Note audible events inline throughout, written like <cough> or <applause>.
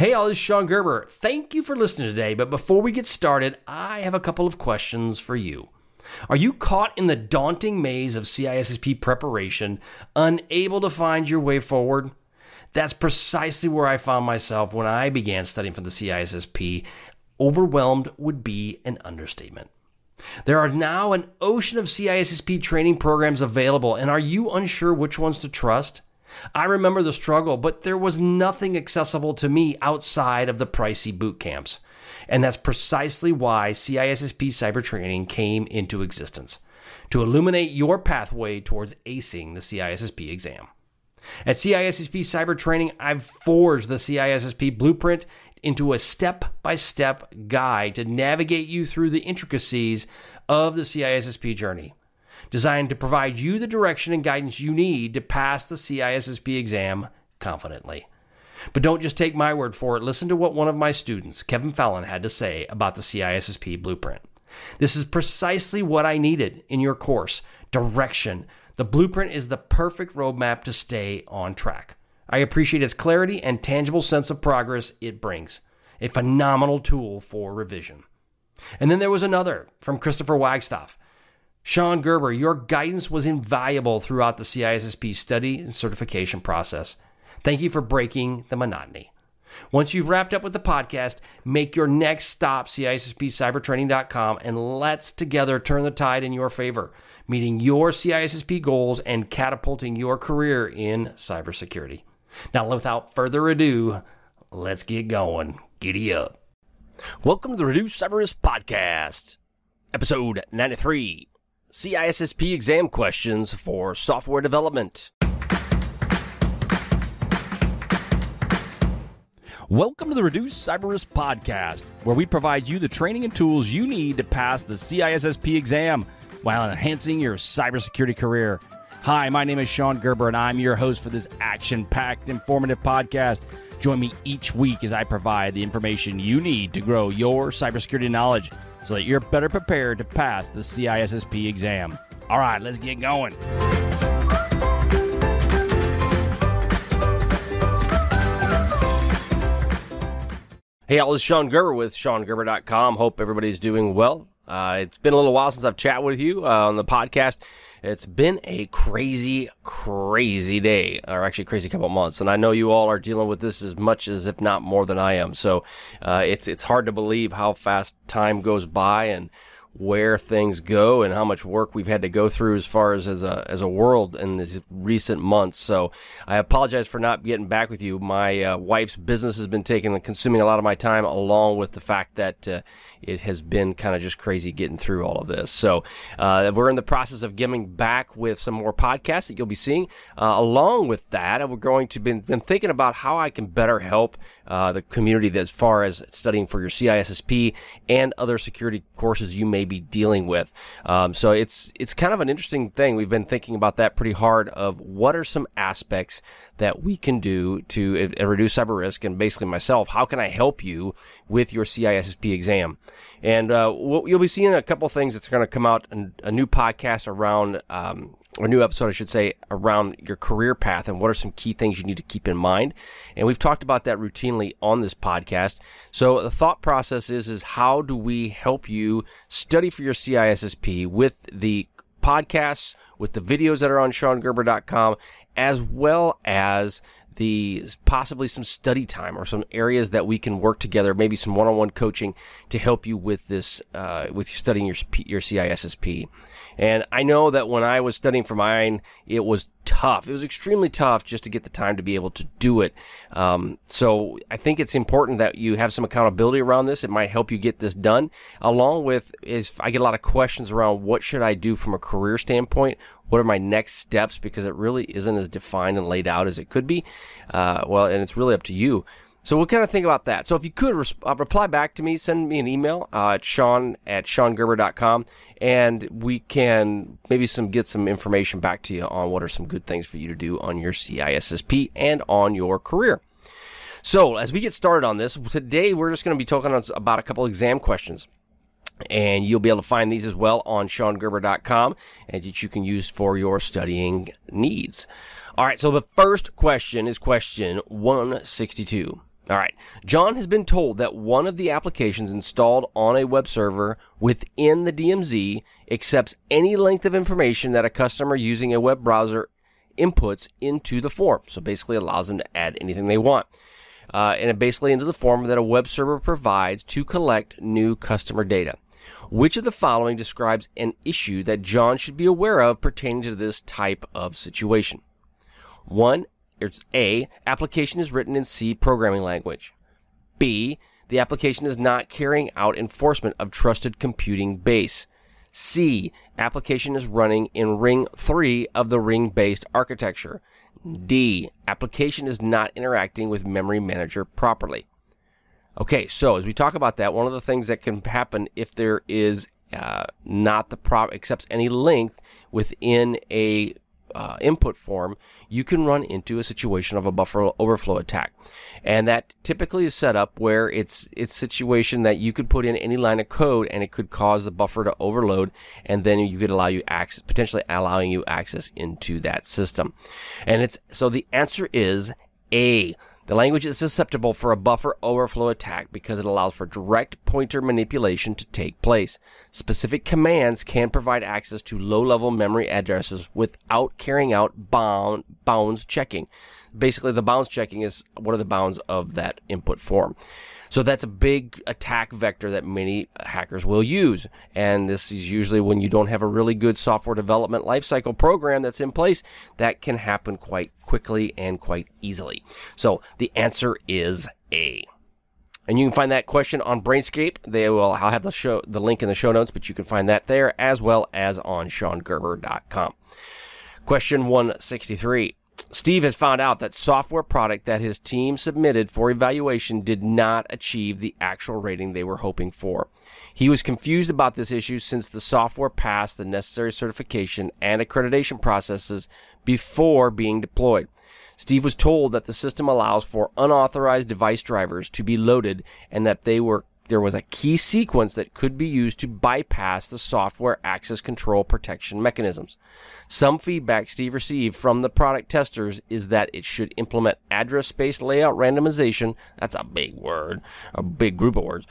Hey, all, this is Shon Gerber. Thank you for listening today. But before we get started, I have a couple of questions for you. Are you caught in the daunting maze of CISSP preparation, unable to find your way forward? That's precisely where I found myself when I began studying for the CISSP. Overwhelmed would be an understatement. There are now an ocean of CISSP training programs available, and are you unsure which ones to trust? I remember the struggle, but there was nothing accessible to me outside of the pricey boot camps. And that's precisely why CISSP cyber training came into existence to illuminate your pathway towards acing the CISSP exam. At CISSP Cyber Training, I've forged the CISSP blueprint into a step by step guide to navigate you through the intricacies of the CISSP journey designed to provide you the direction and guidance you need to pass the CISSP exam confidently. But don't just take my word for it. Listen to what one of my students, Kevin Fallon, had to say about the CISSP blueprint. This is precisely what I needed in your course direction. The blueprint is the perfect roadmap to stay on track. I appreciate its clarity and tangible sense of progress it brings. A phenomenal tool for revision. And then there was another from Christopher Wagstaff. Shon Gerber, your guidance was invaluable throughout the CISSP study and certification process. Thank you for breaking the monotony. Once you've wrapped up with the podcast, make your next stop CISSPcybertraining.com and let's together turn the tide in your favor, meeting your CISSP goals and catapulting your career in cybersecurity. Now, without further ado, let's get going. Giddy up. Welcome to the Reduce Cyber Risk Podcast, episode 93 CISSP exam questions for software development. Welcome to the Reduce Cyber Risk Podcast, where we provide you the training and tools you need to pass the CISSP exam while enhancing your cybersecurity career. Hi, my name is Shon Gerber, and I'm your host for this action packed, informative podcast. Join me each week as I provide the information you need to grow your cybersecurity knowledge so that you're better prepared to pass the CISSP exam. All right, let's get going. Hey, all, this is Shon Gerber with ShonGerber.com. Hope everybody's doing well. Uh, it's been a little while since I've chatted with you uh, on the podcast. It's been a crazy, crazy day, or actually crazy couple months, and I know you all are dealing with this as much as, if not more, than I am. So uh, it's it's hard to believe how fast time goes by and where things go and how much work we've had to go through as far as as a as a world in these recent months. So I apologize for not getting back with you. My uh, wife's business has been taking consuming a lot of my time, along with the fact that uh, it has been kind of just crazy getting through all of this. So uh, we're in the process of getting back with some more podcasts that you'll be seeing. Uh, along with that, we're going to been been thinking about how I can better help uh, the community as far as studying for your CISSP and other security courses you may be dealing with. Um, so it's it's kind of an interesting thing. We've been thinking about that pretty hard. Of what are some aspects that we can do to uh, reduce cyber risk, and basically myself, how can I help you with your CISSP exam? And uh, we'll, you'll be seeing a couple things that's going to come out, a new podcast around. Um, a new episode, I should say, around your career path and what are some key things you need to keep in mind. And we've talked about that routinely on this podcast. So the thought process is, is how do we help you study for your CISSP with the podcasts, with the videos that are on ShonGerber.com, as well as the possibly some study time or some areas that we can work together, maybe some one-on-one coaching to help you with this, uh, with studying your your CISSP. And I know that when I was studying for mine, it was tough. It was extremely tough just to get the time to be able to do it. Um, so I think it's important that you have some accountability around this. It might help you get this done. Along with is I get a lot of questions around what should I do from a career standpoint. What are my next steps? Because it really isn't as defined and laid out as it could be. Uh, well, and it's really up to you. So we'll kind of think about that. So if you could res- uh, reply back to me, send me an email uh, at shon at shongerber.com and we can maybe some get some information back to you on what are some good things for you to do on your CISSP and on your career. So as we get started on this, today we're just going to be talking about a couple exam questions. And you'll be able to find these as well on shongerber.com and that you can use for your studying needs. All right, so the first question is question 162. All right. John has been told that one of the applications installed on a web server within the DMZ accepts any length of information that a customer using a web browser inputs into the form. So basically allows them to add anything they want. Uh, and basically into the form that a web server provides to collect new customer data. Which of the following describes an issue that John should be aware of pertaining to this type of situation? One, it's A, application is written in C programming language. B, the application is not carrying out enforcement of trusted computing base. C, application is running in ring 3 of the ring based architecture. D, application is not interacting with memory manager properly. Okay, so as we talk about that, one of the things that can happen if there is uh, not the prop accepts any length within a uh, input form, you can run into a situation of a buffer overflow attack, and that typically is set up where it's it's situation that you could put in any line of code and it could cause the buffer to overload, and then you could allow you access potentially allowing you access into that system, and it's so the answer is A. The language is susceptible for a buffer overflow attack because it allows for direct pointer manipulation to take place. Specific commands can provide access to low level memory addresses without carrying out bound, bounds checking. Basically, the bounds checking is what are the bounds of that input form. So that's a big attack vector that many hackers will use. And this is usually when you don't have a really good software development lifecycle program that's in place that can happen quite quickly and quite easily. So the answer is A. And you can find that question on Brainscape. They will I'll have the show the link in the show notes, but you can find that there as well as on ShonGerber.com. Question 163. Steve has found out that software product that his team submitted for evaluation did not achieve the actual rating they were hoping for. He was confused about this issue since the software passed the necessary certification and accreditation processes before being deployed. Steve was told that the system allows for unauthorized device drivers to be loaded and that they were there was a key sequence that could be used to bypass the software access control protection mechanisms. Some feedback Steve received from the product testers is that it should implement address space layout randomization. That's a big word, a big group of words,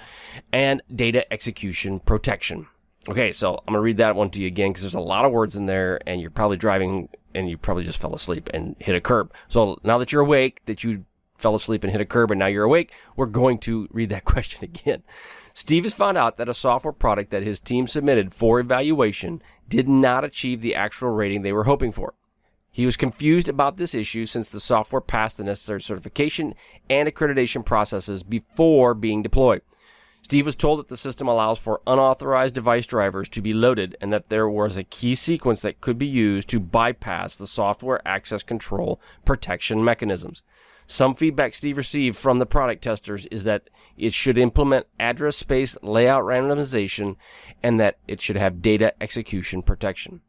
and data execution protection. Okay, so I'm to read that one to you again because there's a lot of words in there and you're probably driving and you probably just fell asleep and hit a curb. So now that you're awake, that you fell asleep and hit a curb and now you're awake, we're going to read that <laughs> question again. Steve has found out that a software product that his team submitted for evaluation did not achieve the actual rating they were hoping for. He was confused about this issue since the software passed the necessary certification and accreditation processes before being deployed. Steve was told that the system allows for unauthorized device drivers to be loaded and that there was a key sequence that could be used to bypass the software access control protection mechanisms. Some feedback Steve received from the product testers is that it should implement address space layout randomization and that it should have data execution protection.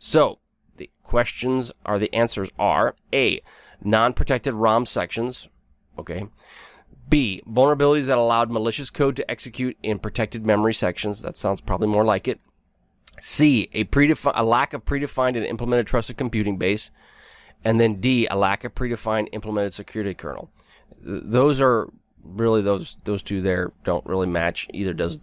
So, the questions are the answers are A, non-protected ROM sections, okay. B, vulnerabilities that allowed malicious code to execute in protected memory sections. That sounds probably more like it. C, a, predefi- a lack of predefined and implemented trusted computing base and then D, a lack of predefined implemented security kernel. Those are really those those two there don't really match. Either does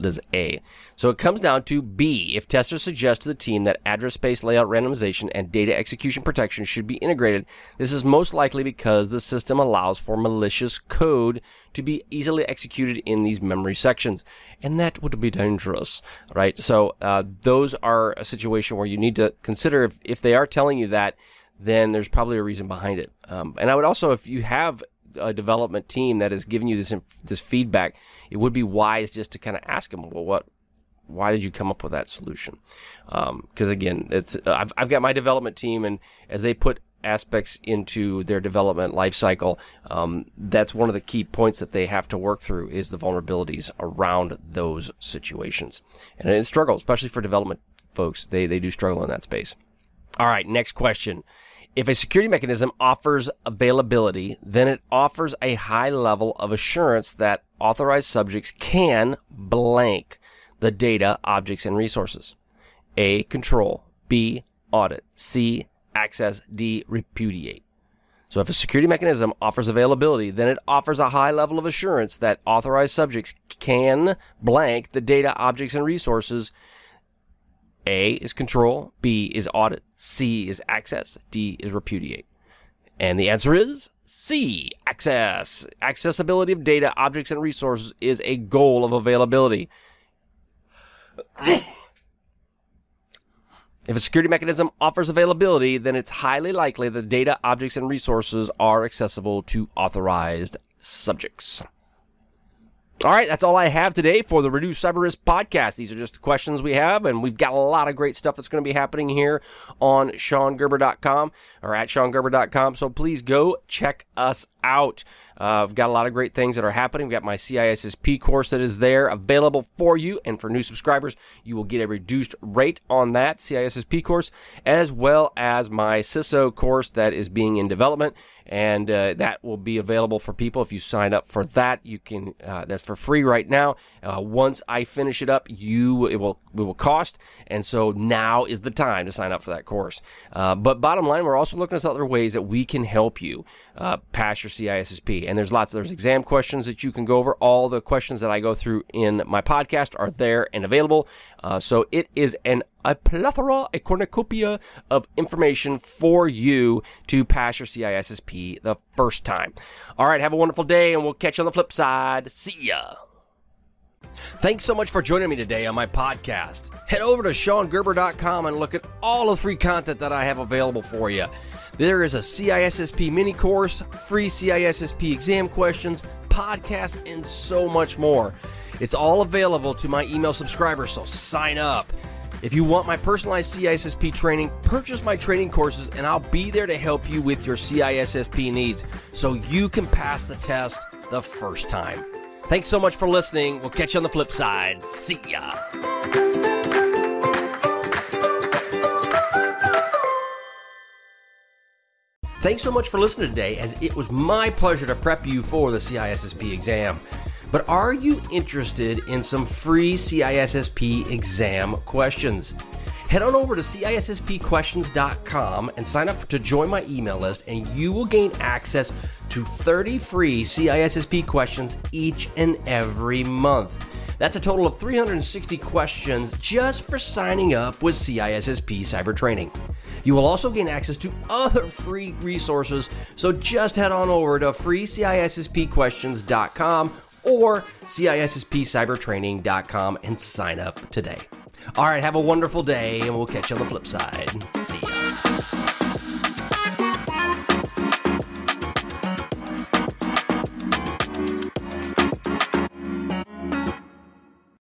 does A. So it comes down to B. If testers suggest to the team that address space layout randomization and data execution protection should be integrated, this is most likely because the system allows for malicious code to be easily executed in these memory sections, and that would be dangerous, right? So uh, those are a situation where you need to consider if if they are telling you that then there's probably a reason behind it. Um, and I would also, if you have a development team that is giving you this this feedback, it would be wise just to kind of ask them, well, what, why did you come up with that solution? Because um, again, it's I've I've got my development team, and as they put aspects into their development life cycle, um, that's one of the key points that they have to work through is the vulnerabilities around those situations, and it struggles, especially for development folks. They they do struggle in that space. All right, next question. If a security mechanism offers availability, then it offers a high level of assurance that authorized subjects can blank the data, objects, and resources. A. Control. B. Audit. C. Access. D. Repudiate. So if a security mechanism offers availability, then it offers a high level of assurance that authorized subjects can blank the data, objects, and resources. A is control, B is audit, C is access, D is repudiate. And the answer is C, access. Accessibility of data, objects, and resources is a goal of availability. If a security mechanism offers availability, then it's highly likely that data, objects, and resources are accessible to authorized subjects. All right, that's all I have today for the Reduce Cyber Risk podcast. These are just the questions we have, and we've got a lot of great stuff that's going to be happening here on ShonGerber.com or at ShonGerber.com. So please go check us out. Uh, I've got a lot of great things that are happening. We've got my CISSP course that is there available for you. And for new subscribers, you will get a reduced rate on that CISSP course, as well as my CISO course that is being in development. And uh, that will be available for people if you sign up for that. You can uh, that's for free right now. Uh, once I finish it up, you it will it will cost, and so now is the time to sign up for that course. Uh, but bottom line, we're also looking at other ways that we can help you uh, pass your CISSP. And there's lots, there's exam questions that you can go over. All the questions that I go through in my podcast are there and available. Uh, so it is an a plethora, a cornucopia of information for you to pass your CISSP the first time. All right, have a wonderful day, and we'll catch you on the flip side. See ya. Thanks so much for joining me today on my podcast. Head over to ShonGerber.com and look at all the free content that I have available for you. There is a CISSP mini course, free CISSP exam questions, podcast, and so much more. It's all available to my email subscribers, so sign up. If you want my personalized CISSP training, purchase my training courses and I'll be there to help you with your CISSP needs so you can pass the test the first time. Thanks so much for listening. We'll catch you on the flip side. See ya. Thanks so much for listening today, as it was my pleasure to prep you for the CISSP exam. But are you interested in some free CISSP exam questions? Head on over to CISSPquestions.com and sign up to join my email list, and you will gain access to 30 free CISSP questions each and every month. That's a total of 360 questions just for signing up with CISSP Cyber Training. You will also gain access to other free resources, so just head on over to freecisspquestions.com or CISSPcybertraining.com and sign up today. All right, have a wonderful day, and we'll catch you on the flip side. See ya.